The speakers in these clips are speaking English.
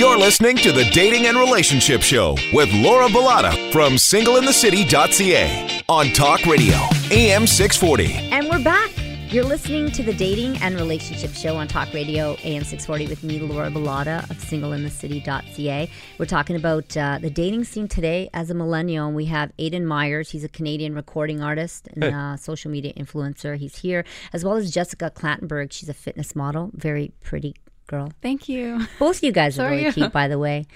You're listening to the Dating and Relationship Show with Laura Bellotta from singleinthecity.ca on Talk Radio, AM 640. And we're back. You're listening to the Dating and Relationship Show on Talk Radio AM 640 with me, Laura Bellotta of singleinthecity.ca. We're talking about uh, the dating scene today as a millennial. And we have Aiden Myers. He's a Canadian recording artist and uh, social media influencer. He's here, as well as Jessica Clattenburg. She's a fitness model, very pretty girl. Thank you. Both of you guys So are are really you. cute, by the way.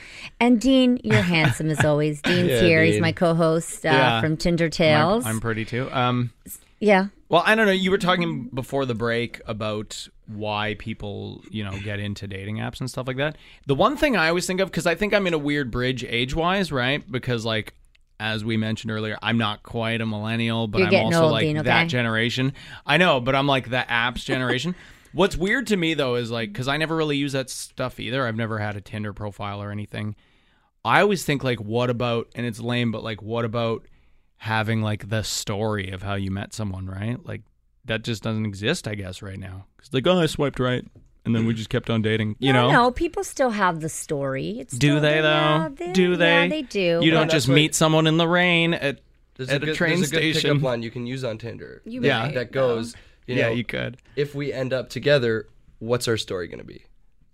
And Dean, you're handsome as always. Dean's Yeah, here. He's my co-host uh, Yeah. from Tinder I'm, Tales. I'm pretty too. Um, yeah. well, I don't know. You were talking before the break about why people, you know, get into dating apps and stuff like that. The one thing I always think of, because I think I'm in a weird bridge age wise, right? Because, like, as we mentioned earlier, I'm not quite a millennial, but You're I'm also old, like Dean, okay? that generation. I know, but I'm like the apps generation. What's weird to me, though, is like, because I never really use that stuff either. I've never had a Tinder profile or anything. I always think like, what about? And it's lame, but like, what about having like the story of how you met someone, right? Like that just doesn't exist, I guess, right now. Because like, oh, I swiped right, and then we just kept on dating. You know? No, people still have the story. It's Do still- they yeah, though? they- do they? Yeah, they do. You don't that's just what- meet someone in the rain at There's at a, a, good, train there's a good station. pickup line you can use on Tinder. You that, Yeah. that goes. You know, yeah, you could. if we end up together, what's our story going to be?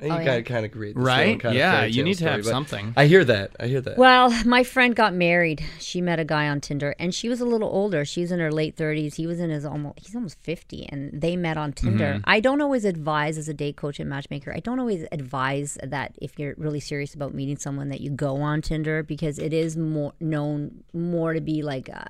And you Oh, yeah. kind of kind of create this Right? little kind of Yeah, you tale need to story, have something. I hear that. I hear that. Well, my friend got married. She met a guy on Tinder, and she was a little older. She's in her late thirties. He was in his almost he's almost fifty, and they met on Tinder. Mm-hmm. I don't always advise as a date coach and matchmaker. I don't always advise that if you're really serious about meeting someone that you go on Tinder because it is more known more to be like a,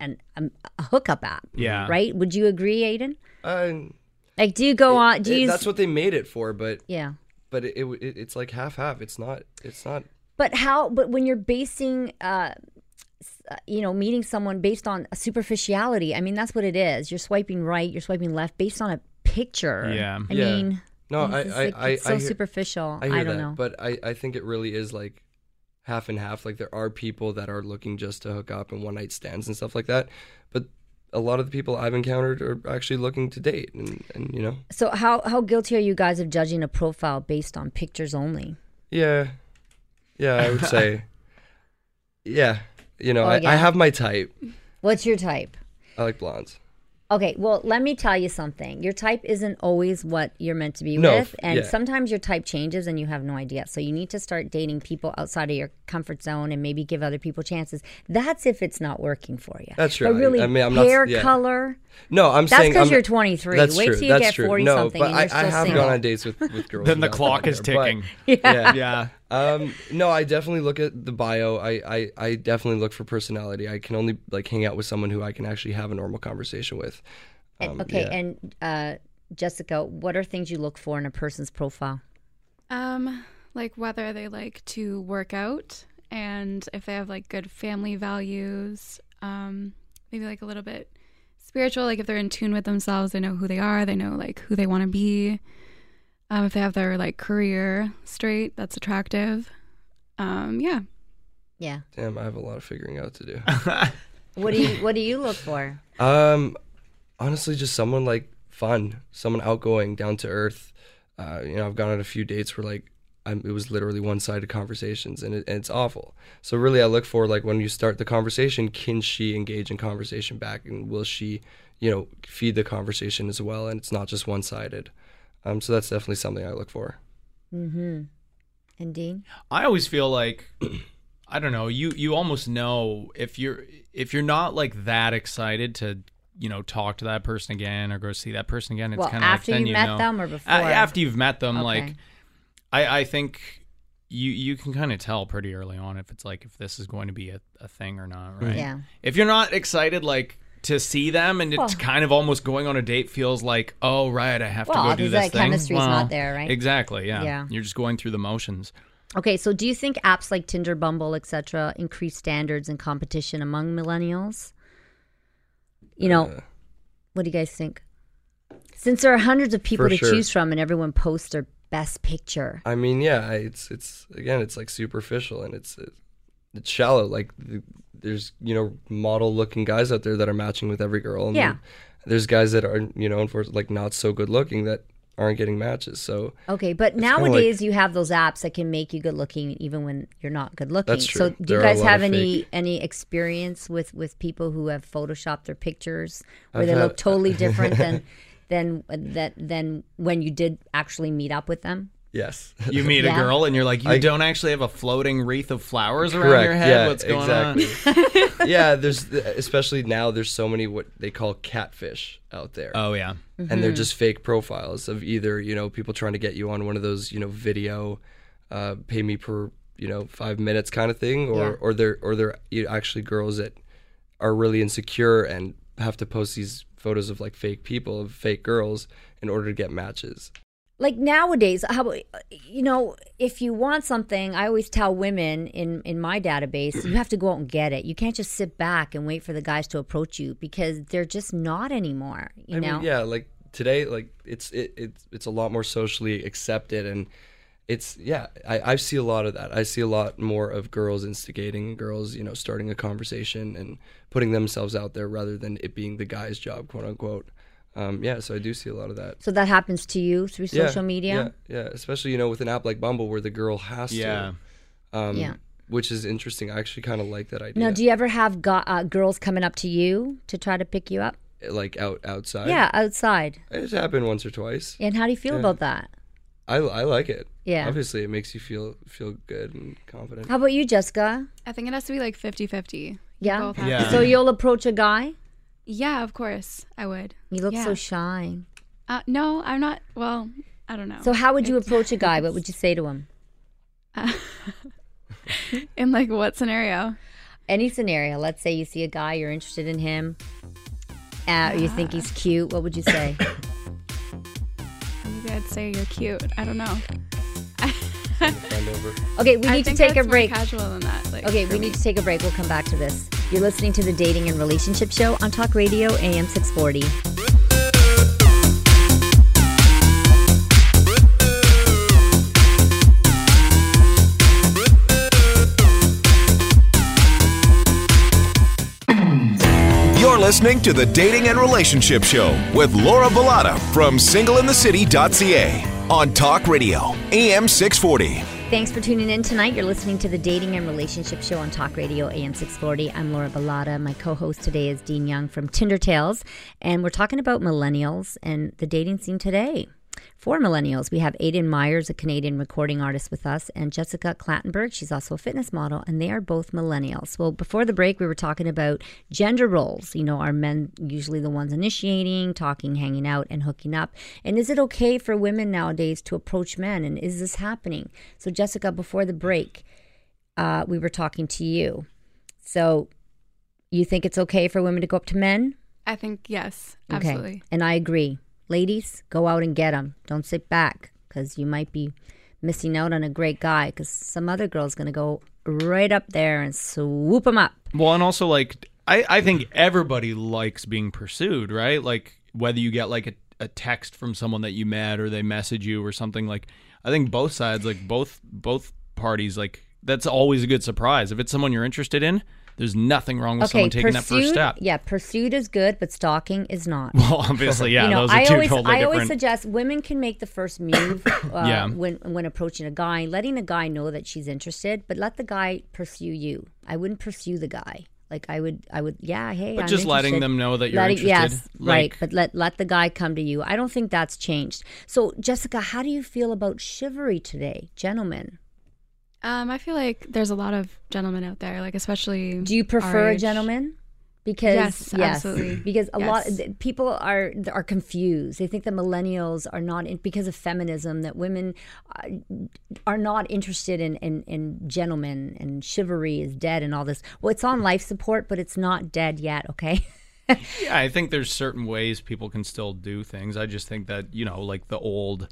an, a hookup app. Yeah. Right? Would you agree, Aiden? Uh, Like, do you go on? Do it- you? that's what they made it for, but yeah. but it, it, it's like half half. It's not. It's not. But how? But when you're basing, uh, uh, you know, meeting someone based on a superficiality, I mean, that's what it is. You're swiping right, you're swiping left based on a picture. Yeah. I Yeah. mean, No, it's I I like- I, it's so I hear, superficial. I I, don't that, know. but I I think it really is like half and half. Like there are people that are looking just to hook up and one night stands and stuff like that, but a lot of the people I've encountered are actually looking to date, and, and you know, so how how guilty are you guys of judging a profile based on pictures only? yeah, yeah, I would say, yeah, you know, Oh, I, yeah. I have my type. What's your type? I like blondes. Okay, well, let me tell you something. Your type isn't always what you're meant to be No, with, and yeah. sometimes your type changes and you have no idea. So you need to start dating people outside of your comfort zone and maybe give other people chances. That's if it's not working for you. That's true. But really, I- I mean, I'm not- hair yeah. color. No, I'm That's saying because you're 23. That's Wait true. till you that's get true. 40 no, something but and I, you're still I have single. gone on dates with, with girls. Then the without clock that is either, but- ticking. yeah. yeah. Um, no, I definitely look at the bio. I, I, I definitely look for personality. I can only like hang out with someone who I can actually have a normal conversation with. Um, okay, yeah. and uh, Jessica, what are things you look for in a person's profile? Um, like whether they like to work out and if they have like good family values, um, maybe like a little bit spiritual, like if they're in tune with themselves, they know who they are, they know like who they want to be. Um, if they have their like career straight, that's attractive. Um, yeah. Yeah. Damn, I have a lot of figuring out to do. What do you What do you look for? um, honestly, just someone like fun, someone outgoing, down to earth. Uh, you know, I've gone on a few dates where like I'm, it was literally one-sided conversations, and, it, and it's awful. So really, I look for like when you start the conversation, can she engage in conversation back, and will she, you know, feed the conversation as well, and it's not just one-sided. Um, so that's definitely something I look for. Mm-hmm. And Dean? I always feel like I don't know, you you almost know if you're if you're not like that excited to you know talk to that person again or go see that person again it's Well, kind of after like then you you met know. them or before? A- after you've met them Okay. like I I think you you can kind of tell pretty early on if it's like if this is going to be a, a thing or not right Yeah. if you're not excited like to see them and it's Well- kind of almost going on a date feels like oh right I have Well, to go do this that thing chemistry's not there, right? exactly yeah Yeah. you're just going through the motions Okay, so do you think apps like Tinder, Bumble, etc., increase standards and competition among millennials? You know, Uh, what do you guys think? Since there are hundreds of people to sure. choose from, and everyone posts their best picture. I mean, yeah, it's it's again, it's like superficial and it's it's shallow. Like the, there's you know model looking guys out there that are matching with every girl. And Yeah. there's guys that are you know unfortunately like not so good looking that aren't getting matches. So Okay, but nowadays you have those apps that can make you good looking even when you're not good looking. That's true. So do There you guys have any fake. any experience with with people who have photoshopped their pictures where I've they had- look totally different than than that than when you did actually meet up with them? Yes, You meet Yeah. a girl and you're like, you I- don't actually have a floating wreath of flowers around your head. Yeah, What's going exactly. on? yeah, there's especially now. There's so many what they call catfish out there. Oh yeah. and Mm-hmm. they're just fake profiles of either you know people trying to get you on one of those you know video uh, pay me per you know five minutes kind of thing or Yeah. or they're or they're you know, actually girls that are really insecure and have to post these photos of like fake people of fake girls in order to get matches like nowadays how you know if you want something i always tell women in in my database you have to go out and get it. You can't just sit back and wait for the guys to approach you because they're just not anymore you I know? mean, yeah like today like it's it, it's it's a lot more socially accepted and it's yeah I, I see a lot of that. I see a lot more of girls instigating girls you know starting a conversation and putting themselves out there rather than it being the guy's job quote unquote um, yeah so i do see a lot of that. So that happens to you through Yeah, social media? yeah yeah especially you know with an app like bumble where the girl has Yeah. to um, Yeah. which is interesting. I actually kind of like that idea. Now do you ever have go- uh, girls coming up to you to try to pick you up? Like out outside? Yeah outside. It's happened once or twice. And how do you feel about that? I, I like it. Yeah. obviously it makes you feel feel good and confident. How about you jessica? I think it has to be like 50 50. yeah? Yeah. so you'll approach a guy Yeah, of course. I would. you look so shy Uh, no, I'm not. Well, I don't know. so how would you approach a guy what would you say to him In like what scenario? any scenario let's say you see a guy you're interested in him uh, you think he's cute what would you say Maybe I'd say you're cute. I don't know. Friend over okay we I need to think take a that's more break Casual than that. Like, okay we me. need to take a break we'll come back to this you're listening to the dating and relationship show on talk radio am 640 You're listening to the Dating and Relationship Show with Laura Bellotta from singleinthecity.ca on Talk Radio, AM 640. Thanks for tuning in tonight. You're listening to the Dating and Relationship Show on Talk Radio AM 640. I'm Laura Bellotta. My co host today is Dean Young from Tinder Tales, and we're talking about millennials and the dating scene today. For millennials, we have Aiden Myers, a Canadian recording artist, with us, and Jessica Clattenburg. She's also a fitness model, and they are both millennials. Well, before the break, we were talking about gender roles. You know, are men usually the ones initiating, talking, hanging out, and hooking up? And is it okay for women nowadays to approach men? And is this happening? So, Jessica, before the break, uh, we were talking to you. So, you think it's okay for women to go up to men? I think yes, Okay. absolutely. And I agree. Ladies, go out and get them. Don't sit back because you might be missing out on a great guy because some other girl's going to go right up there and swoop him up. Well, and also like I, I think everybody likes being pursued, right? Like whether you get like a, a text from someone that you met or they message you or something like I think both sides, like both both parties, like that's always a good surprise. If it's someone you're interested in, there's nothing wrong with Okay, someone taking that first step. Yeah, pursuit is good, but stalking is not. Well, obviously, yeah, you know, those are I two always totally I always suggest women can make the first move uh, Yeah. when when approaching a guy, letting a guy know that she's interested, but let the guy pursue you. I wouldn't pursue the guy. Like I would, I would, yeah, hey, But I'm just letting them know that you're Letting- interested, Yes, like- right. But let let the guy come to you. I don't think that's changed. So, Jessica, how do you feel about chivalry today, gentlemen? Um, I feel like there's a lot of gentlemen out there, like especially. Do you prefer a gentleman? Because Yes, absolutely. Because a lot Yes. th- people are are confused. They think that millennials are not in, because of feminism that women uh, are not interested in, in in gentlemen and chivalry is dead and all this. Well, it's on life support, but it's not dead yet. Okay. Yeah, I think there's certain ways people can still do things. I just think that you know, like the old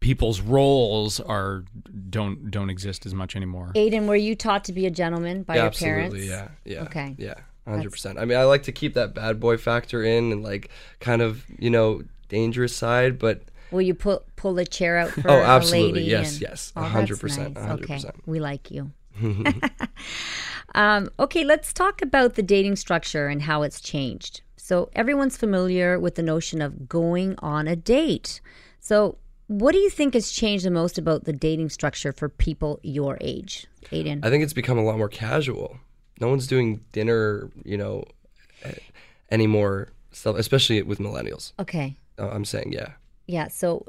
people's roles are don't don't exist as much anymore. Aiden, were you taught to be a gentleman by yeah, your absolutely parents? yeah yeah Okay. yeah 100% i mean i like to keep that bad boy factor in and like kind of you know dangerous side but Will you pull pull a chair out for Oh, a absolutely. lady? Yes, and- yes. Oh, A hundred percent, hundred Okay, percent. we like you. um, okay, let's talk about the dating structure and how it's changed. So everyone's familiar with the notion of going on a date. So, what do you think has changed the most about the dating structure for people your age, Aiden? I think it's become a lot more casual. No one's doing dinner, you know, anymore stuff, especially with millennials. okay. Uh, I'm saying, yeah. Yeah, so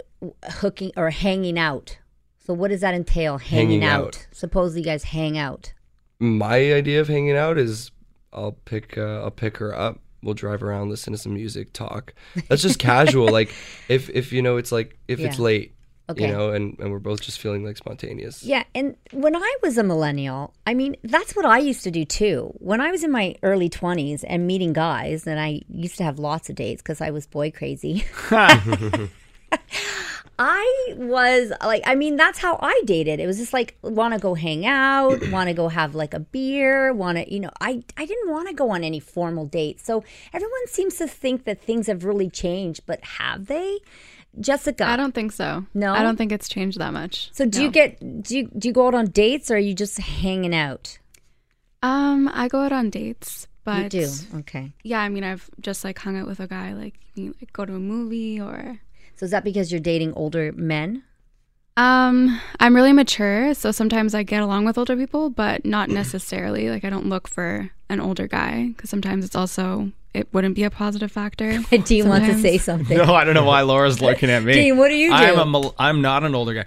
hooking or hanging out. So what does that entail? Hanging Hanging, out. out. Suppose you guys hang out. My idea of hanging out is I'll pick uh, I'll pick her up. We'll drive around, listen to some music, talk. That's just casual. Like if if you know it's like if it's late, Okay. you know, and and we're both just feeling like spontaneous. Yeah, and when I was a millennial, I mean, that's what I used to do too. When I was in my early 20s and meeting guys, and I used to have lots of dates because I was boy crazy. I was like, I mean, that's how I dated. It was just like, want to go hang out, want to go have like a beer, want to, you know, I, I didn't want to go on any formal dates. So everyone seems to think that things have really changed, but have they? Jessica. I don't think so. No? I don't think it's changed that much. so do you get, do you, do you go out on dates or are you just hanging out? Um, I go out on dates, but you do. Okay. yeah, I mean, I've just like hung out with a guy, like, you like go to a movie or. So is that because you're dating older men? Um, I'm really mature, so sometimes I get along with older people, but not necessarily. Like, I don't look for an older guy because sometimes it's also it wouldn't be a positive factor. Dean wants to say something. No, I don't know why Laura's looking at me. Dean, what do you I'm do? a mil- I'm not an older guy.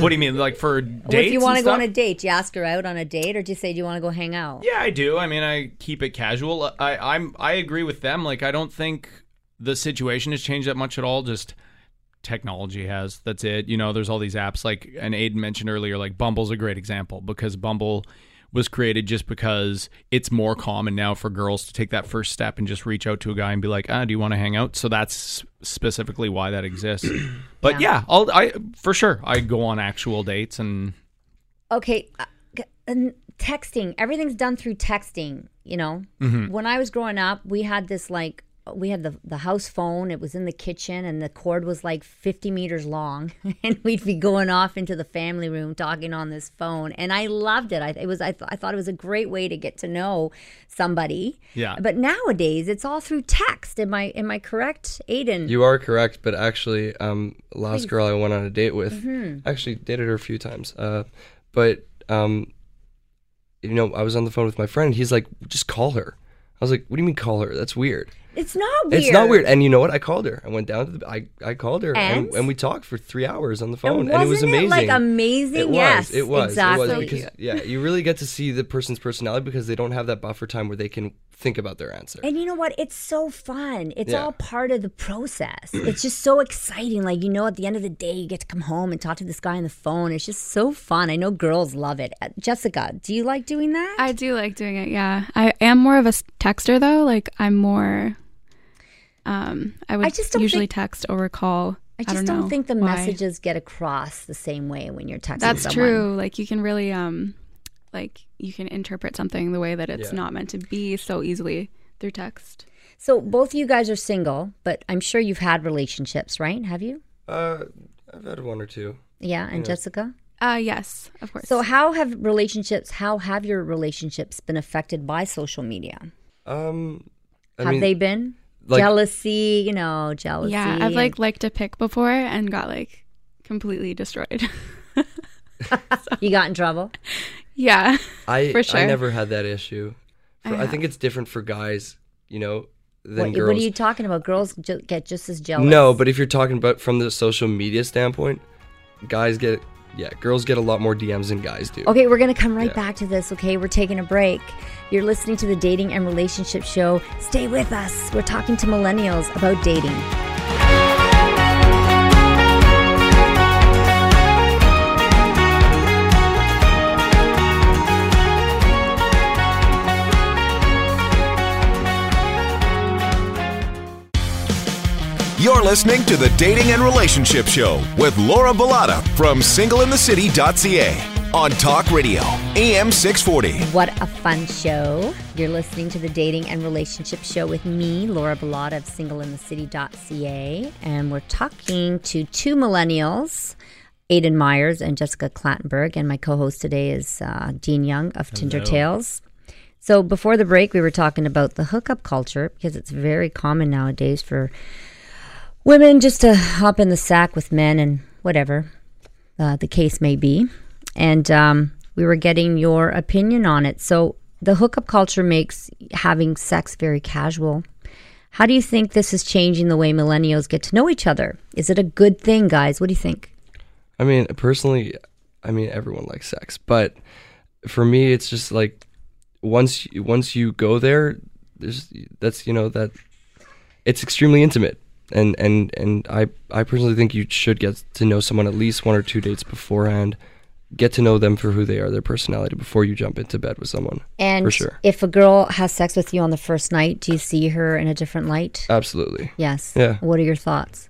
What do you mean, like for dates? Well, if you want to go on a date, do you ask her out on a date, or do you say, "Do you want to go hang out?" Yeah, I do. I mean, I keep it casual. I, I'm I agree with them. Like, I don't think the situation has changed that much at all. Just technology has. That's it. You know, there's all these apps like and Aiden mentioned earlier. Like Bumble's a great example because Bumble was created just because it's more common now for girls to take that first step and just reach out to a guy and be like, "Ah, do you want to hang out?" So that's specifically why that exists. But yeah, I'll I for sure I go on actual dates and Okay, uh, and texting. Everything's done through texting. You know, Mm-hmm. when I was growing up, we had this like we had the the house phone. It was in the kitchen, and the cord was like fifty meters long, and we'd be going off into the family room talking on this phone, and I loved it. I it was I, th- I thought it was a great way to get to know somebody. Yeah. But nowadays, it's all through text. Am I am I correct, Aiden? You are correct, but actually, um, last girl I went on a date with, Mm-hmm. actually dated her a few times. Uh, but um, you know, I was on the phone with my friend. He's like, "Just call her." I was like, "What do you mean call her? That's weird." It's not weird. It's not weird. And you know what? I called her. I went down to the. I, I called her and? And? and we talked for three hours on the phone, and it was wasn't amazing. like amazing? It was. yes, it was. exactly. It was because yeah, you really get to see the person's personality because they don't have that buffer time where they can think about their answer. And you know what? It's so fun. It's Yeah. all part of the process. It's just so exciting. Like, you know, at the end of the day, you get to come home and talk to this guy on the phone. It's just so fun. I know girls love it. Uh, Jessica, do you like doing that? I do like doing it. Yeah, I am more of a texter though. Like I'm more. Um, I would I just don't usually think- text or call. I just don't, don't, think the why. messages get across the same way when you're texting That's someone. true. Like you can really um, like you can interpret something the way that it's Yeah. not meant to be so easily through text. So both of you guys are single, but I'm sure you've had relationships, right? Have you? uh, I've had one or two. Yeah, and Jessica? Uh, yes, of course. So how have relationships, how have your relationships been affected by social media? Um, I have mean, they been? Like- jealousy, you know, jealousy. yeah, I've like liked a pick before and got like completely destroyed. you got in trouble. yeah, I for sure. I never had that issue. For, I, I think it's different for guys, you know, than What, girls. what are you talking about? Girls ju- get just as jealous. No, but if you're talking about from the social media standpoint, guys get yeah, girls get a lot more DMs than guys do. Okay, we're going to come right Yeah. back to this, okay? We're taking a break. You're listening to the Dating and Relationship Show. Stay with us. We're talking to millennials about dating. You're listening to the Dating and Relationship Show with Laura Bellotta from singleinthecity.ca on Talk Radio, AM 640. What a fun show. You're listening to the Dating and Relationship Show with me, Laura Bellotta of singleinthecity.ca. And we're talking to two millennials, Aiden Myers and Jessica Clattenburg. And my co host today is uh, Dean Young of Tinder Tales. So before the break, we were talking about the hookup culture because it's very common nowadays for women just to hop in the sack with men and whatever uh, the case may be. And um, we were getting your opinion on it. So the hookup culture makes having sex very casual. How do you think this is changing the way millennials get to know each other? Is it a good thing, guys? What do you think? I mean, personally, I mean everyone likes sex, but for me, it's just like once once you go there, there's that's you know that it's extremely intimate, and and and I I personally think you should get to know someone at least one or two dates beforehand. Get to know them for who they are, their personality, before you jump into bed with someone. And for sure, if a girl has sex with you on the first night, do you see her in a different light? absolutely. yes. Yeah. What are your thoughts?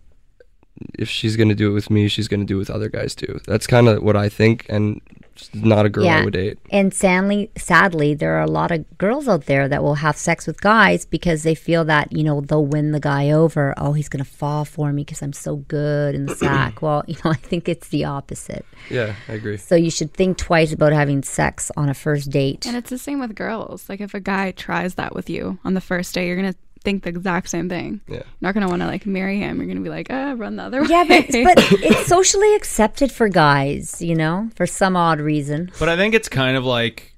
If she's gonna do it with me, she's gonna do it with other guys too. That's kind of what I think, and it's not a girl I would date. And sadly, sadly, there are a lot of girls out there that will have sex with guys because they feel that you know they'll win the guy over. Oh, he's gonna fall for me because I'm so good in the sack. well, you know, I think it's the opposite. Yeah, I agree. So you should think twice about having sex on a first date. And it's the same with girls. Like if a guy tries that with you on the first day, you're gonna think the exact same thing. Yeah. You're not gonna want to like marry him. You're gonna be like, ah, run the other way. yeah, but, but it's socially accepted for guys, you know, for some odd reason. But I think it's kind of like,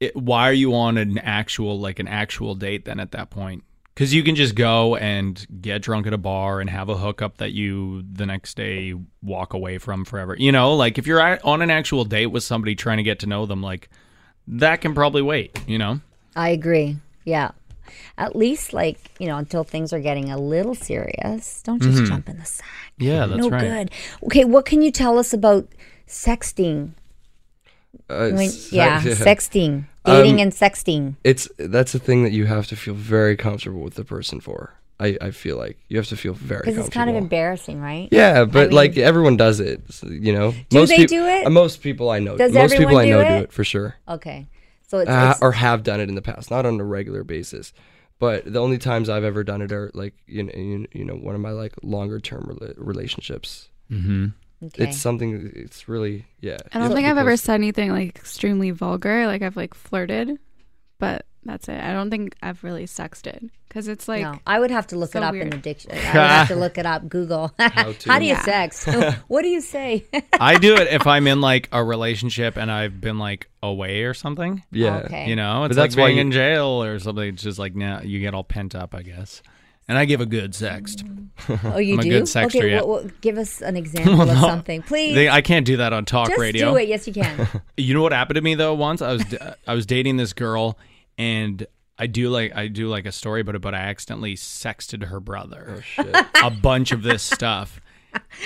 it, why are you on an actual like an actual date then at that point? Because you can just go and get drunk at a bar and have a hookup that you the next day walk away from forever. You know, like if you're at- on an actual date with somebody trying to get to know them, like that can probably wait. You know, I agree. Yeah. At least, like, you know, until things are getting a little serious, don't just jump in the sack. yeah, that's right. no right. good. Okay, what can you tell us about sexting? Uh, When, s- yeah, sexting, dating Um, and sexting. it's that's a thing that you have to feel very comfortable with the person for. I, I feel like you have to feel very. Because it's kind of embarrassing, right? Yeah, but mean- like everyone does it, so, you know. Do most they peop- do it? most people I know. Does most people everyone I do know it? do it for sure, Okay, so it's, uh, it's or have done it in the past, not on a regular basis. But the only times I've ever done it are like you know, you, you know one of my like longer term rela- relationships. Mm-hmm. okay. It's something. It's really yeah. I don't think I've ever said anything like extremely vulgar. Like I've like flirted, but that's it. I don't think I've really sexted because it's like no, I would have to look so it up in weird. the dictionary. I would have to look it up. Google. How, to. do you Yeah. sext? what do you say? I do it if I'm in like a relationship and I've been like away or something. Yeah. Uh, okay. You know, it's that's like why being you- in jail or something. It's just like now you get all pent up, I guess. And I give a good sext. Oh, you I'm a do. good sexter, okay, yeah. well, well, give us an example of something, please. They, I can't do that on talk Just radio. do it. Yes, you can. You know what happened to me though? Once I was uh, I was dating this girl, and I do like I do like a story about it, but I accidentally sexted her brother oh, Shit. a bunch of this stuff.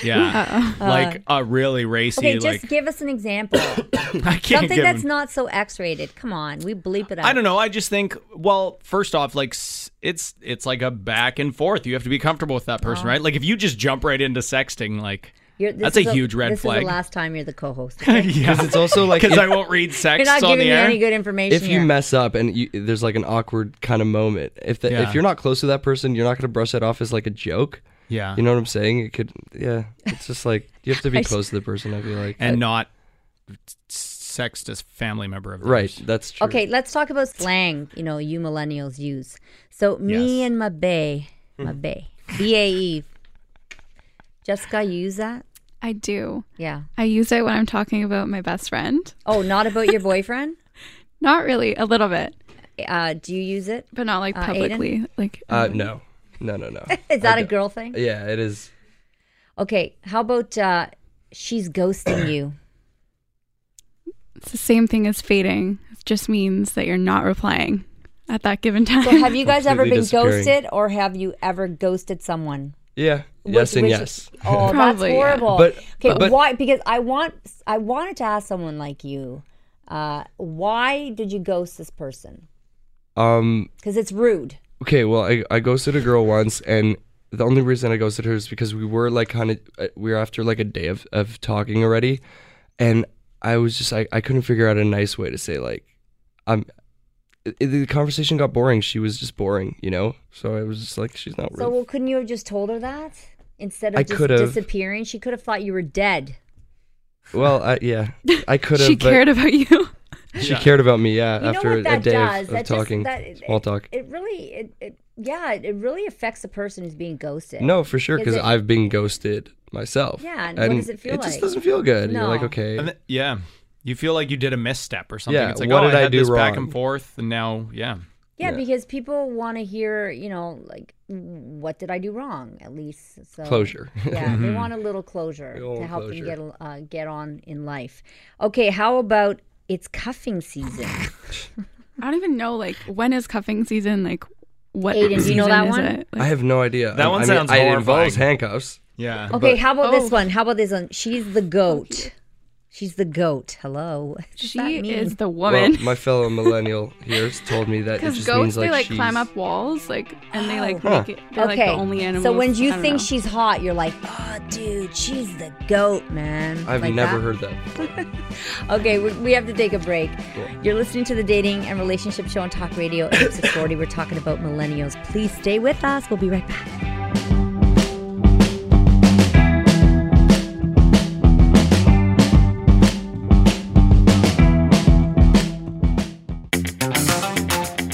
Yeah, like a really racy. Okay, just like give us an example. I can't Something give that's him- not so X-rated. Come on, we bleep it out. I don't know. I just think, well, first off, like s- it's it's like a back and forth. You have to be comfortable with that person, oh. right? Like if you just jump right into sexting, like You're- this that's a is huge red this flag. is the last time you're the co-host. okay? yeah, it's also like because I won't read sex You're not on giving the me air. any good information if you mess up and you, there's like an awkward kind of moment, if the, Yeah. if you're not close to that person, you're not going to brush that off as like a joke. yeah, You know what I'm saying? It could, yeah. It's just like you have to be close to the person. I feel like, and uh, not sext a family member of theirs. right? That's true. Okay, let's talk about slang. You know, you millennials use. So me Yes. and my bae, my mm. bae, B A E. Jessica, you use that? I do. Yeah. I use it when I'm talking about my best friend. Oh, not about your boyfriend? Not really, a little bit, Uh, do you use it? but not like Uh, Aiden? publicly. Like Uh, um, no, no, no, no. Is that I a don't- girl thing? Yeah, it is. Okay, how about uh, she's ghosting you? it's the same thing as fading. It just means that you're not replying at that given time. So have you guys ever been ghosted or have you ever ghosted someone? Yeah. Yes and which- yes. Oh, Probably, that's yeah. horrible. But- okay, but- why? Because I want, I wanted to ask someone like you, uh, why did you ghost this person? Um. Because it's rude. Okay. Well, I I ghosted a girl once, and the only reason I ghosted her is because we were like kind of we were after like a day of of talking already, and I was just I I couldn't figure out a nice way to say like, I'm. It- the conversation got boring. She was just boring, you know. So I was just like, she's not So, real. well, couldn't you have just told her that instead of I just could've. disappearing? She could have thought you were dead. well, I, yeah, I could have. she but cared about you. She cared about me. Yeah, You after what a that day does? of, of that talking, just, that, small talk. It, it really, it, it yeah, it it really affects the person who's being ghosted. No, for sure, Is because it- I've been ghosted myself. Yeah, and what does it feel like? It just like? doesn't feel good. You're like, No. okay, And th- yeah. You feel like you did a misstep or something. Yeah, It's like, what oh, did I I do this back and forth, and now, yeah. Yeah, Yeah. because people want to hear, you know, like, what did I do wrong? At least so Closure. yeah, they want a little closure to help closure. them get uh, get on in life. Okay, how about it's cuffing season? I don't even know like when is cuffing season? Like what Aiden, do you know that is one? Like, I have no idea. That I- one I mean, sounds It involves handcuffs. Yeah. Okay, But- how about this Oh. one? How about this one? She's the goat. She's the goat. Hello. Does she is the Well, woman. my fellow millennial here has told me that it Because just goats, means like, they like she's, climb up walls, like, and they like Huh. make it. They're like the only animals. So when you think know. she's hot, you're like, oh, dude, she's the goat, man. I've Like never that? heard that. Okay, we, we have to take a break. You're listening to the Dating and Relationship Show on Talk Radio at 640. We're talking about millennials. Please stay with us. We'll be right back.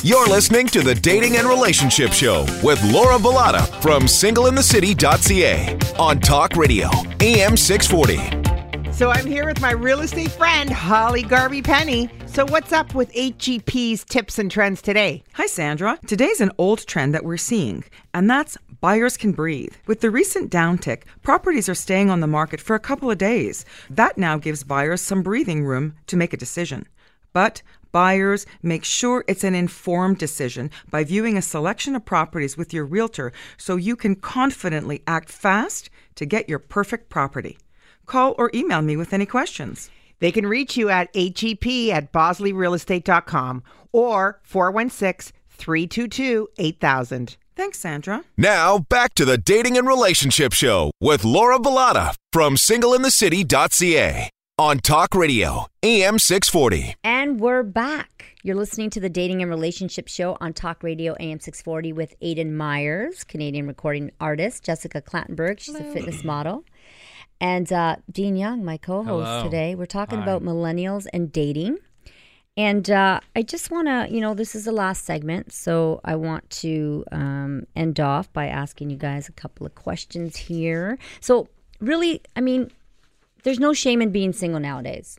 You're listening to the Dating and Relationship Show with Laura Bellotta from singleinthecity.ca on Talk Radio, AM 640. So I'm here with my real estate friend, Holly Garvey Penny. So what's up with HGP's tips and trends today? Hi, Sandra. Today's an old trend that we're seeing, and that's buyers can breathe. With the recent downtick, properties are staying on the market for a couple of days. That now gives buyers some breathing room to make a decision. But buyers make sure it's an informed decision by viewing a selection of properties with your realtor so you can confidently act fast to get your perfect property. Call or email me with any questions. They can reach you at HGP at bosleyrealestate.com or 416 322 8000. Thanks, Sandra. Now, back to the Dating and Relationship Show with Laura Bellotta from singleinthecity.ca on Talk Radio, AM 640. And we're back. You're listening to the Dating and Relationship Show on Talk Radio AM 640 with Aiden Myers, Canadian recording artist, Jessica Clattenburg, she's a fitness model, and uh, Dean Young, my co host today. We're talking Hi. about millennials and dating. And uh, I just want to, you know, this is the last segment, so I want to um, end off by asking you guys a couple of questions here. So, really, I mean, there's no shame in being single nowadays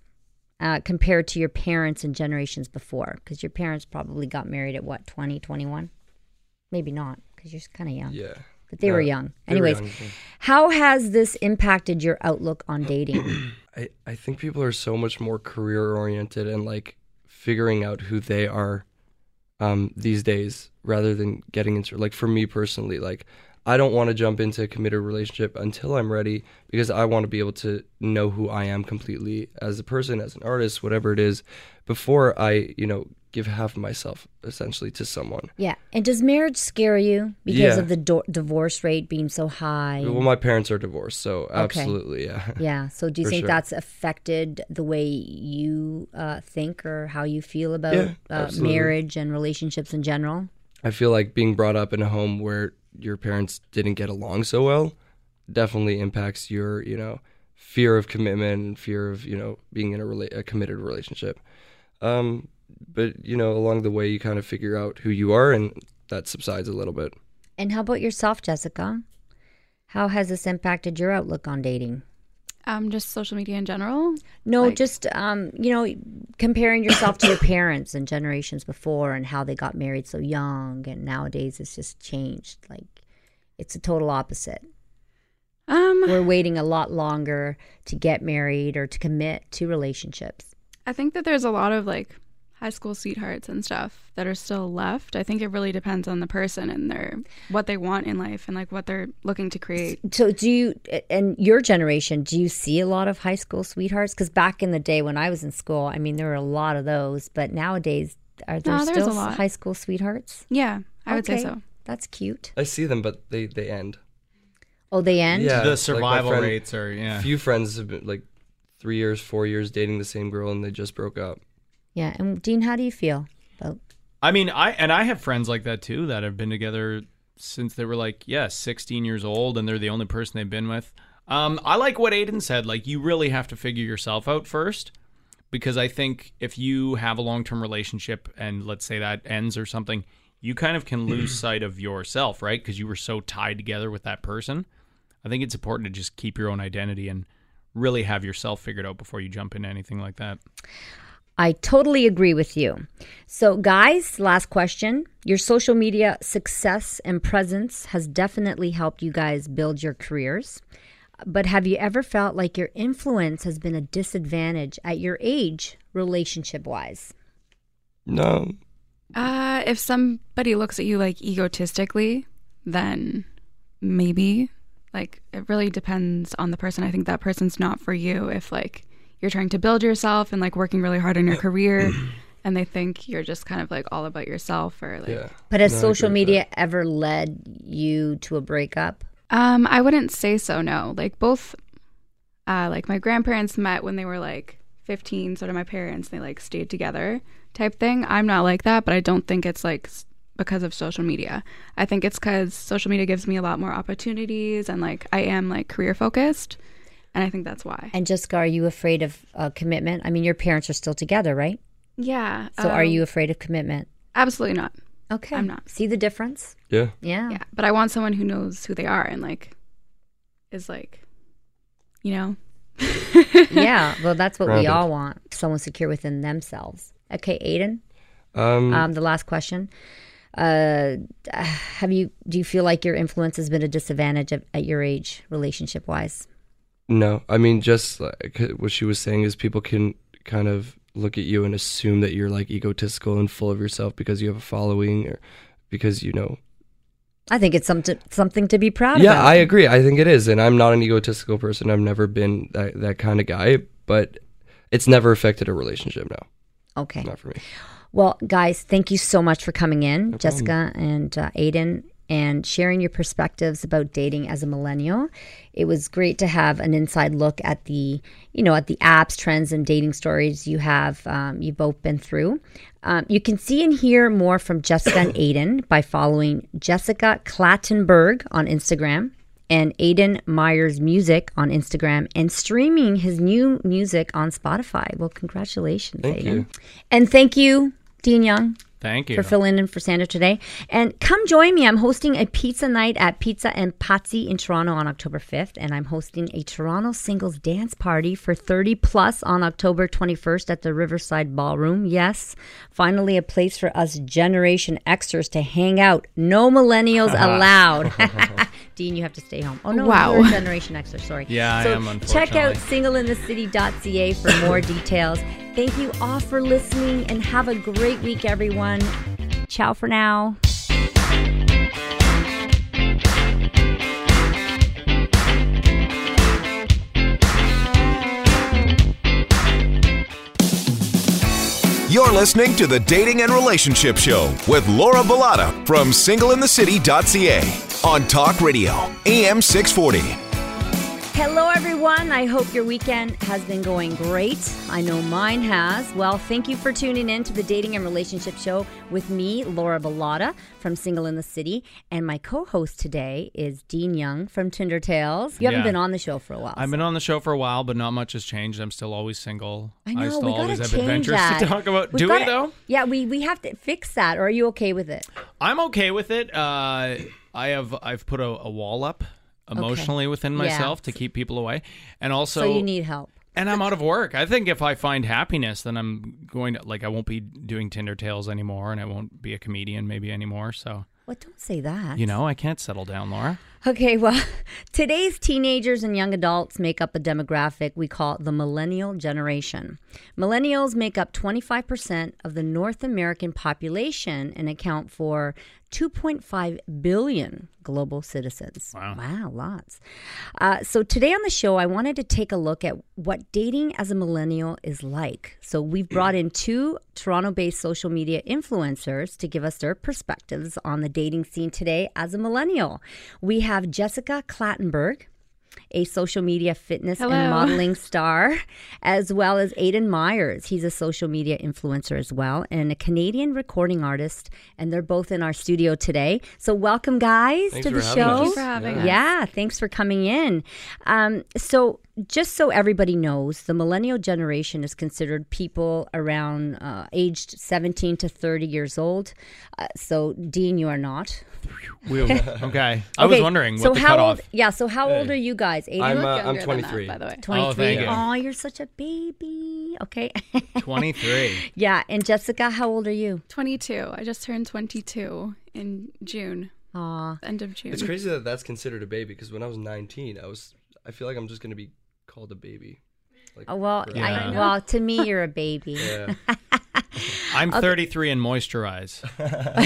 uh, compared to your parents and generations before because your parents probably got married at what 20 21 maybe not because you're kind of young. Yeah. but they were Uh, young. they were anyways young, how has this impacted your outlook on dating? I, I think people are so much more career oriented and like figuring out who they are um, these days rather than getting into like for me personally like I don't want to jump into a committed relationship until I'm ready because I want to be able to know who I am completely as a person as an artist whatever it is before I you know give half of myself essentially to someone. Yeah and does marriage scare you because Yeah. of the do- divorce rate being so high? Well my parents are divorced so absolutely yeah. Yeah so do you think sure. that's affected the way you uh, think or how you feel about Yeah, uh, marriage and relationships in general? I feel like being brought up in a home where your parents didn't get along so well definitely impacts your, you know, fear of commitment and fear of, you know, being in a, rela- a committed relationship. Um, but, you know, along the way, you kind of figure out who you are and that subsides a little bit. and how about yourself jessica how has this impacted your outlook on dating um, just social media in general. No, Like- just um, you know, comparing yourself to your parents and generations before, and how they got married so young, and nowadays it's just changed. Like it's a total opposite. Um, We're waiting a lot longer to get married or to commit to relationships. I think that there's a lot of like high school sweethearts and stuff that are still left. I think it really depends on the person and their what they want in life and like what they're looking to create. So, do you and your generation? Do you see a lot of high school sweethearts? Because back in the day when I was in school, I mean, there were a lot of those. But nowadays, are there No, there's still a lot. high school sweethearts? Yeah, I would say so. That's cute. I see them, but they, they end. Oh, they end. Yeah. the survival friend- rates are, yeah. few friends have been like three years, four years dating the same girl and they just broke up. Yeah. And Dean, how do you feel about? I mean, I and I have friends like that too that have been together since they were like, yeah, 16 years old, and they're the only person they've been with. Um, I like what Aiden said. Like, you really have to figure yourself out first, because I think if you have a long term relationship and let's say that ends or something, you kind of can lose sight of yourself, right? Because you were so tied together with that person. I think it's important to just keep your own identity and really have yourself figured out before you jump into anything like that. I totally agree with you. So, guys, last question. Your social media success and presence has definitely helped you guys build your careers. But have you ever felt like your influence has been a disadvantage at your age, relationship wise? No, Uh, if somebody looks at you like egotistically, then maybe. Like it really depends on the person. I think that person's not for you if like you're trying to build yourself and like working really hard on your career and they think you're just kind of like all about yourself or like yeah. But has No, social media ever led you to a breakup? Um, I wouldn't say so. No, like both, uh, like my grandparents met when they were like 15. So did my parents. They like stayed together, type thing. I'm not like that, but I don't think it's like because of social media. I think it's because social media gives me a lot more opportunities, and like I am like career focused, and I think that's why. And Jessica, are you afraid of uh, commitment? I mean, your parents are still together, right? Yeah. So are um, you afraid of commitment? Absolutely not. Okay. I'm not. See the difference? Yeah. Yeah. Yeah, but I want someone who knows who they are and like is like, you know. yeah. Well, that's what we all want. Someone secure within themselves. Okay, Aiden. Um, Um, the last question. Uh, have you? Do you feel like your influence has been a disadvantage of, at your age, relationship wise? No, I mean, just like what she was saying is people can kind of look at you and assume that you're like egotistical and full of yourself because you have a following or because you know. I think it's something something to be proud Yeah, about. I agree. I think it is, and I'm not an egotistical person. I've never been that that kind of guy, but it's never affected a relationship. No, okay. not for me. Well, guys, thank you so much for coming in, Jessica and uh, Aiden, and sharing your perspectives about dating as a millennial. It was great to have an inside look at the, you know, at the apps, trends, and dating stories you have um, you've both been through. Um, you can see and hear more from Jessica and Aiden by following Jessica Clattenburg on Instagram and Aiden Myers Music on Instagram and streaming his new music on Spotify. Well, congratulations, Thank Aiden. you. And thank you, Dean Young, Thank you. for filling in for Sandra today. And come join me. I'm hosting a pizza night at Pizza and Patsy in Toronto on October 5th, and I'm hosting a Toronto singles dance party for 30 plus on October 21st at the Riverside Ballroom. Yes, finally a place for us Generation Xers to hang out. No millennials allowed. Dean, you have to stay home. Oh no, Wow. you're a Generation Xer. Sorry. Yeah, I so am, Check out unfortunately. singleinthecity.ca for more details. Thank you all for listening and have a great week, everyone. Ciao for now. You're listening to the Dating and Relationship Show with Laura Bellotta from singleinthecity.ca on Talk Radio, AM 640. Hello, everyone. I hope your weekend has been going great. I know mine has. Well, thank you for tuning in to the Dating and Relationship Show with me, Laura Bellotta from Single in the City. And my co host today is Dean Young from Tinder Tales. You haven't Yeah. been on the show for a while. I've been on the show for a while, but not much has changed. I'm still always single. I know. still we always have adventures that. to talk about. We've Do we though? Yeah, we we have to fix that. Or are you okay with it? I'm okay with it. Uh, I have I've put a, a wall up emotionally within Yeah. myself to keep people away, and also So, you need help. and I'm out of work. I think if I find happiness, then I'm going to like I won't be doing Tinder tales anymore, and I won't be a comedian maybe anymore. So What? Don't say that. you know, I can't settle down, Laura. Okay, well, today's teenagers and young adults make up a demographic we call the millennial generation. Millennials make up 25% of the North American population and account for 2.5 billion global citizens. Wow. Wow, lots. Uh, so, today on the show, I wanted to take a look at what dating as a millennial is like. So, we've brought in two Toronto based social media influencers to give us their perspectives on the dating scene today as a millennial. We have Jessica Clattenburg. A social media fitness Hello. and modeling star, as well as Aiden Myers. He's a social media influencer as well, and a Canadian recording artist. And they're both in our studio today. So, welcome, guys, Thanks to for the show. us. Thank you for having us. Yeah, thanks for coming in. Um, so, just so everybody knows, the millennial generation is considered people around uh, aged 17 to 30 years old. Uh, so, Dean, you are not. We- okay. I was Okay, wondering so the how cutoff. old? Yeah. So, how old are you guys? Aiden? I'm, look uh, I'm younger than that, 23. by the way. 23. Oh, thank you. Aw, you're such a baby. Okay. 23. yeah. And Jessica, how old are you? 22. I just turned 22 in June, Aw. end of June. It's crazy that that's considered a baby because when I was 19, I was I feel like I'm just gonna be called a baby. Like, Oh, well, forever. I, well, to me, you're a baby. yeah. I'm 33 and moisturize.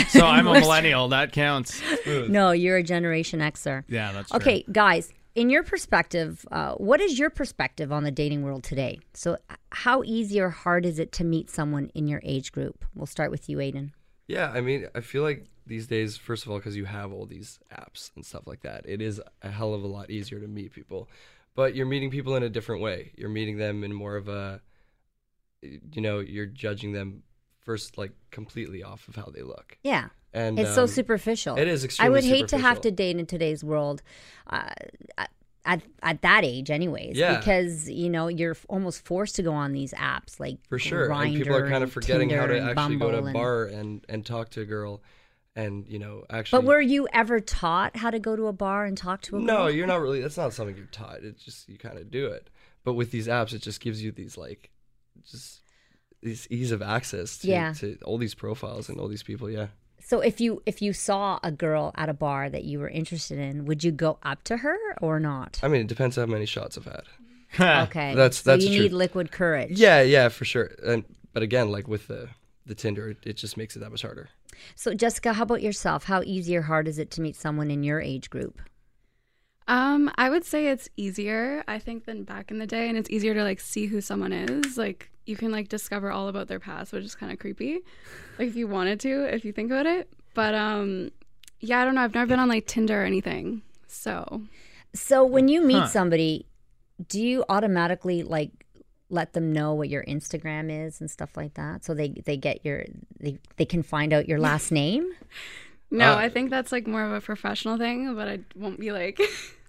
so I'm a millennial. That counts. No, you're a Generation Xer. Yeah, that's true. Okay, guys, in your perspective, uh, what is your perspective on the dating world today? So, how easy or hard is it to meet someone in your age group? We'll start with you, Aiden. Yeah, I mean, I feel like these days, first of all, because you have all these apps and stuff like that, it is a hell of a lot easier to meet people. But you're meeting people in a different way. You're meeting them in more of a, you know, you're judging them first, like completely off of how they look. Yeah. And It's so um, superficial. it is I would hate to have to date in today's world. Uh, at, at that age, anyways, Yeah. because you know you're almost forced to go on these apps like For sure, and people are kind of forgetting how to actually go to Bumble a bar and and talk to a girl, and you know actually. But were you ever taught how to go to a bar and talk to a girl? No, you're not really. That's not something you're taught. It's just you kind of do it. But with these apps, it just gives you these like, just this ease of access to, Yeah. to all these profiles and all these people. Yeah. So if you if you saw a girl at a bar that you were interested in, would you go up to her or not? I mean, it depends how many shots I've had. Okay, That's- so that's you true. need liquid courage. Yeah, yeah, for sure. And but again, like with the the Tinder, it, it just makes it that much harder. So Jessica, how about yourself? How easy or hard is it to meet someone in your age group? Um, I would say it's easier, I think, than back in the day, and it's easier to like see who someone is. Like you can like discover all about their past, which is kind of creepy. Like if you wanted to, if you think about it. But um, yeah, I don't know. I've never been on like Tinder or anything, so So when you meet Huh. somebody, do you automatically like let them know what your Instagram is and stuff like that, so they they get your they they can find out your last name? no. Uh, I think that's like more of a professional thing, but I won't be like.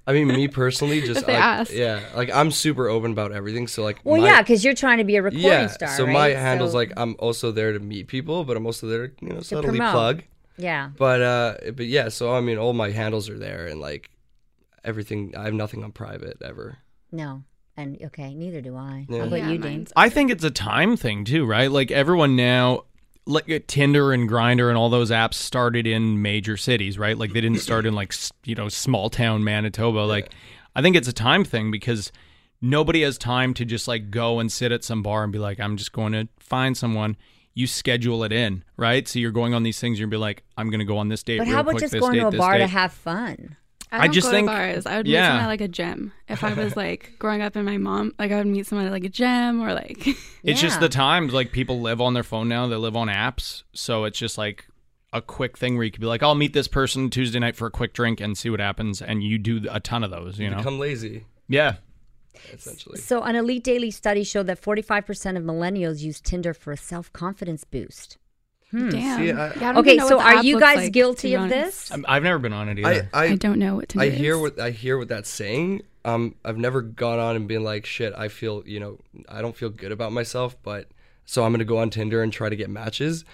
I mean, me personally, just they like, ask. yeah, like I'm super open about everything. So like, Well, my- yeah, because you're trying to be a recording yeah. star. so right? my handle's So- like I'm also there to meet people, but I'm also there to you know subtly promote. plug. yeah. But uh, but yeah. So I mean, all my handles are there, and like everything. I have nothing on private ever. No, and okay, neither do I. Yeah. How about Yeah, you, Dean? mine's- I think it's a time thing too, right? Like everyone now, like uh, Tinder and Grindr and all those apps started in major cities, right? Like they didn't start in like s- you know small town Manitoba. Like I think it's a time thing because nobody has time to just like go and sit at some bar and be like, I'm just going to find someone. You schedule it in, right? So you're going on these things. You're be like, I'm going to go on this date. But real how about quick, just this going date, to a this bar to date. have fun? I, I don't just go think- to bars. I would meet yeah. someone at like a gym. If I was like growing up in my mom, like I would meet someone at like a gym or like. It's just the times like people live on their phone now. They live on apps, so it's just like a quick thing where you could be like, "I'll meet this person Tuesday night for a quick drink and see what happens," and you do a ton of those. You know? Become lazy, yeah. essentially. So, an Elite Daily study showed that 45% of millennials use Tinder for a self confidence boost. Damn. See, I- Yeah, I Okay, so are you guys like, guilty of this? I'm- I've never been on it I, either. I I don't know what to. I hear what I hear what that's saying. Um, I've never gone on and been like, shit. I feel you know I don't feel good about myself, but so I'm gonna go on Tinder and try to get matches.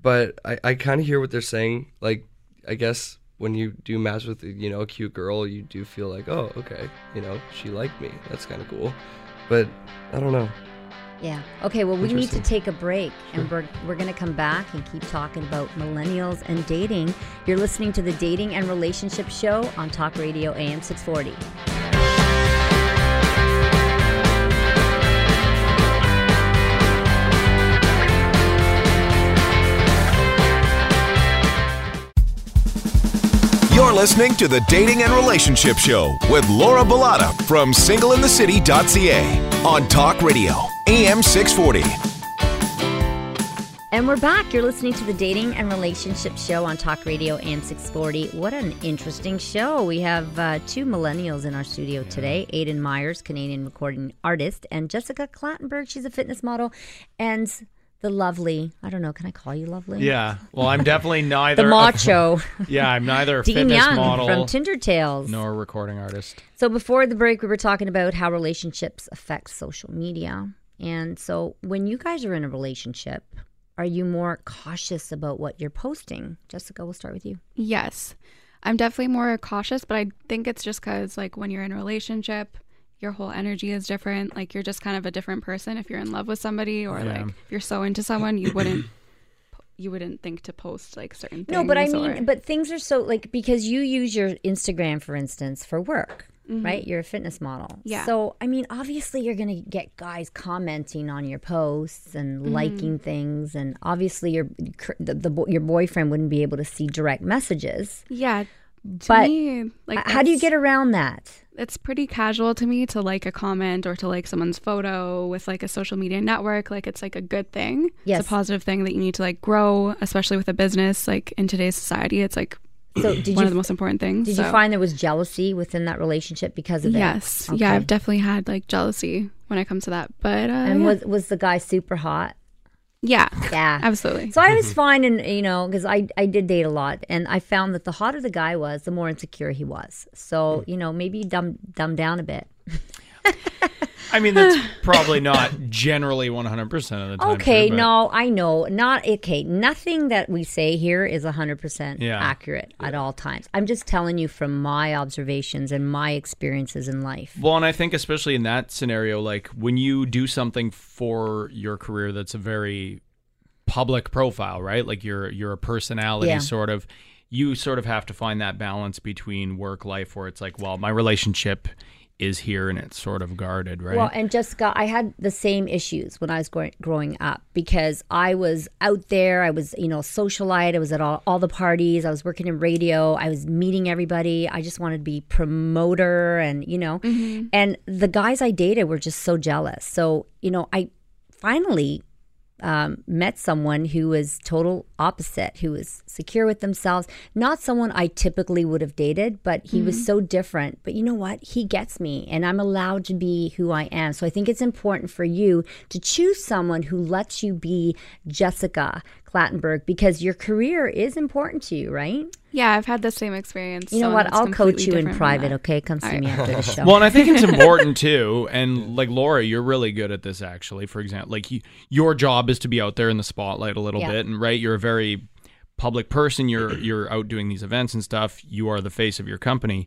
But I, I kind of hear what they're saying. Like, I guess when you do match with you know a cute girl, you do feel like, oh, okay, you know, she liked me. That's kind of cool. But I don't know. Yeah. Okay, well, we need to take a break and we're, we're going to come back and keep talking about millennials and dating. You're listening to the Dating and Relationship Show on Talk Radio AM 640. You're listening to the Dating and Relationship Show with Laura Bilotta from singleinthecity.ca on Talk Radio, AM 640. And we're back. You're listening to the Dating and Relationship Show on Talk Radio AM 640. What an interesting show. We have uh, two millennials in our studio today Aiden Myers, Canadian recording artist, and Jessica Clattenburg. She's a fitness model. And The lovely. I don't know. Can I call you lovely? Yeah. Well, I'm definitely neither. The a- macho. yeah, I'm neither a Dean fitness Young model from Tinder Tales. nor a recording artist. So before the break, we were talking about how relationships affect social media. And so when you guys are in a relationship, are you more cautious about what you're posting? Jessica, we'll start with you. Yes. I'm definitely more cautious, but I think it's just because, like, when you're in a relationship, your whole energy is different. Like, you're just kind of a different person if you're in love with somebody or, Yeah. like, if you're so into someone, you wouldn't. You wouldn't think to post like certain things. No, but I or- mean, but things are so like because you use your Instagram, for instance, for work, right? You're a fitness model. Mm-hmm. Yeah. So, I mean, obviously, you're going to get guys commenting on your posts and Mm-hmm. liking things, and obviously, your the, the your boyfriend wouldn't be able to see direct messages. yeah. But me, like, How do you get around that? it's pretty casual to me to like a comment or to like someone's photo with like a social media network like it's like a good thing Yes. it's a positive thing that you need to like grow especially with a business like in today's society it's like So, did one you of the most important things did so- you find there was jealousy within that relationship because of it? yes Okay. yeah i've definitely had like jealousy when it comes to that but uh And yeah. was was the guy super hot? Yeah Yeah. absolutely So I was mm-hmm. fine, and you know, because I, I did date a lot, and I found that the hotter the guy was, the more insecure he was. So mm. you know, maybe dumb dumb down a bit. I mean, that's probably not generally 100% of the time. Okay, true, no, I know, not okay. Nothing that we say here is hundred percent Yeah. accurate at all times. I'm just telling you from my observations and my experiences in life. Well, and I think especially in that scenario, like when you do something for your career that's a very public profile, right? Like you're you're a personality Yeah. sort of. You sort of have to find that balance between work life where it's like, well, my relationship is here and it's sort of guarded, right? Well, and Jessica, I had the same issues when I was growing, growing up because I was out there. I was, you know, socialite. I was at all, all the parties. I was working in radio. I was meeting everybody. I just wanted to be promoter and, you know, mm-hmm. and the guys I dated were just so jealous. So, you know, I finally um, met someone who was total opposite, who was secure with themselves. Not someone I typically would have dated, but he was so different. But you know what? He gets me, and I'm allowed to be who I am. So I think it's important for you to choose someone who lets you be Jessica Clattenburg because your career is important to you, right? yeah i've had the same experience You know so what? I'll coach you in private, okay? Come see All me after the show. Well, and I think it's important too. And like Laura, you're really good at this actually. For example, like you, your job is to be out there in the spotlight a little Yeah. bit, and right, you're a very public person. You're you're out doing these events and stuff. You are the face of your company,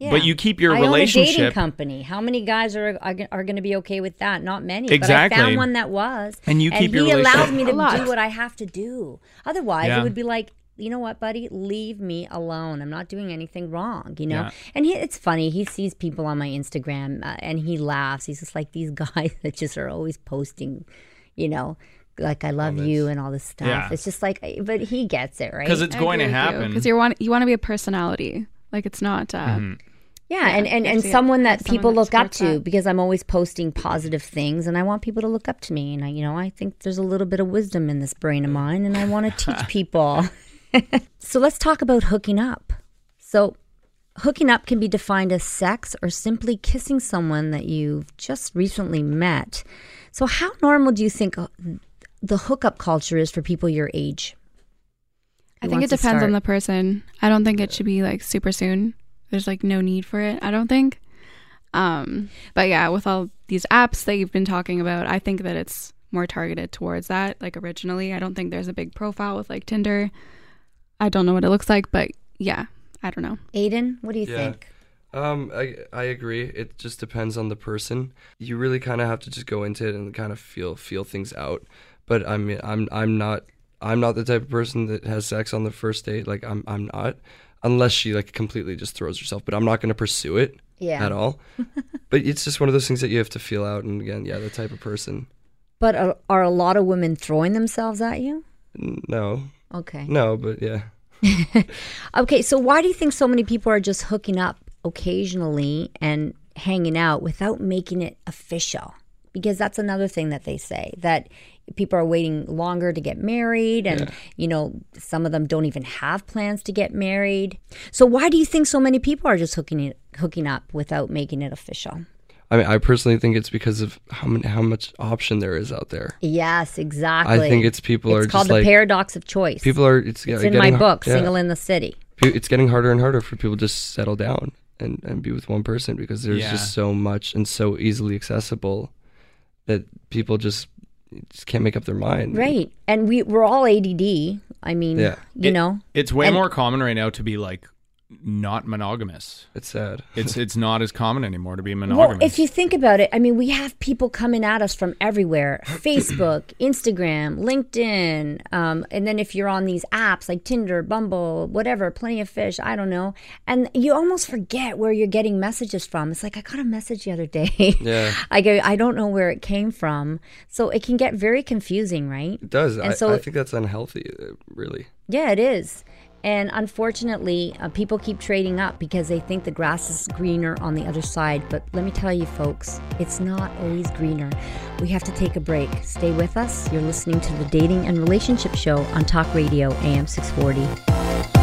Yeah. but you keep your I own a dating relationship. company. How many guys are are, are going to be okay with that? Not many. Exactly. But I found one that was, And you keep he your allows relationship- me to do what I have to do. Otherwise, Yeah. it would be like. You know what, buddy? Leave me alone. I'm not doing anything wrong. You know, Yeah. and he, it's funny. He sees people on my Instagram uh, and he laughs. He's just like these guys that just are always posting, you know, like I love you and all this stuff. Yeah. It's just like, but he gets it, right? because it's going to happen. because you want you want to be a personality like it's not uh Mm-hmm. Yeah, and, and, and someone that someone people look up to that. because I'm always posting positive things and I want people to look up to me. And I, you know, I think there's a little bit of wisdom in this brain of mine and I want to teach people. so let's talk about hooking up. So hooking up can be defined as sex or simply kissing someone that you've just recently met. So how normal do you think uh, the hookup culture is for people your age? I think it to depends on the person. I don't think it should be like super soon. There's like no need for it. I don't think. Um, but yeah, with all these apps that you've been talking about, I think that it's more targeted towards that. Like originally, I don't think there's a big profile with like Tinder. I don't know what it looks like, but yeah, I don't know. Aiden, what do you Yeah. think? Um, I I agree. It just depends on the person. You really kind of have to just go into it and kind of feel feel things out. But I mean, I'm I'm not I'm not the type of person that has sex on the first date. Like I'm I'm not, unless she like completely just throws herself. But I'm not gonna pursue it Yeah. at all. but it's just one of those things that you have to feel out. And again, yeah, the type of person. But are, are a lot of women throwing themselves at you? N- No, Okay. no, but yeah. Okay, so why do you think so many people are just hooking up occasionally and hanging out without making it official? Because that's another thing that they say that people are waiting longer to get married and you know some of them don't even have plans to get married. So why do you think so many people are just hooking it hooking up without making it official? I mean, I personally think it's because of how many, how much option there is out there. Yes, exactly. I think it's people are It's called the like paradox of choice. people are. It's, it's yeah, in my book, yeah. Single in the City. It's getting harder and harder for people to just settle down and, and be with one person because there's Yeah. just so much and so easily accessible that people just just can't make up their mind. Right. And we, we're all ADD. I mean, Yeah. you It- know, It's way And- more common right now to be like not monogamous. It's sad. It's it's not as common anymore to be Well, monogamous. if you think about it, I mean, we have people coming at us from everywhere Facebook, Instagram, LinkedIn. Um, and then if you're on these apps like Tinder, Bumble, whatever, Plenty of Fish, I don't know. And you almost forget where you're getting messages from. It's like, I got a message the other day. Yeah. I go, I don't know where it came from. So it can get very confusing, right? It does. And I, so- I think that's unhealthy, uh, really. Yeah, it is. And unfortunately, uh, people keep trading up because they think the grass is greener on the other side. But let me tell you, folks, it's not always greener. We have to take a break. Stay with us. You're listening to the Dating and Relationship Show on Talk Radio AM 640.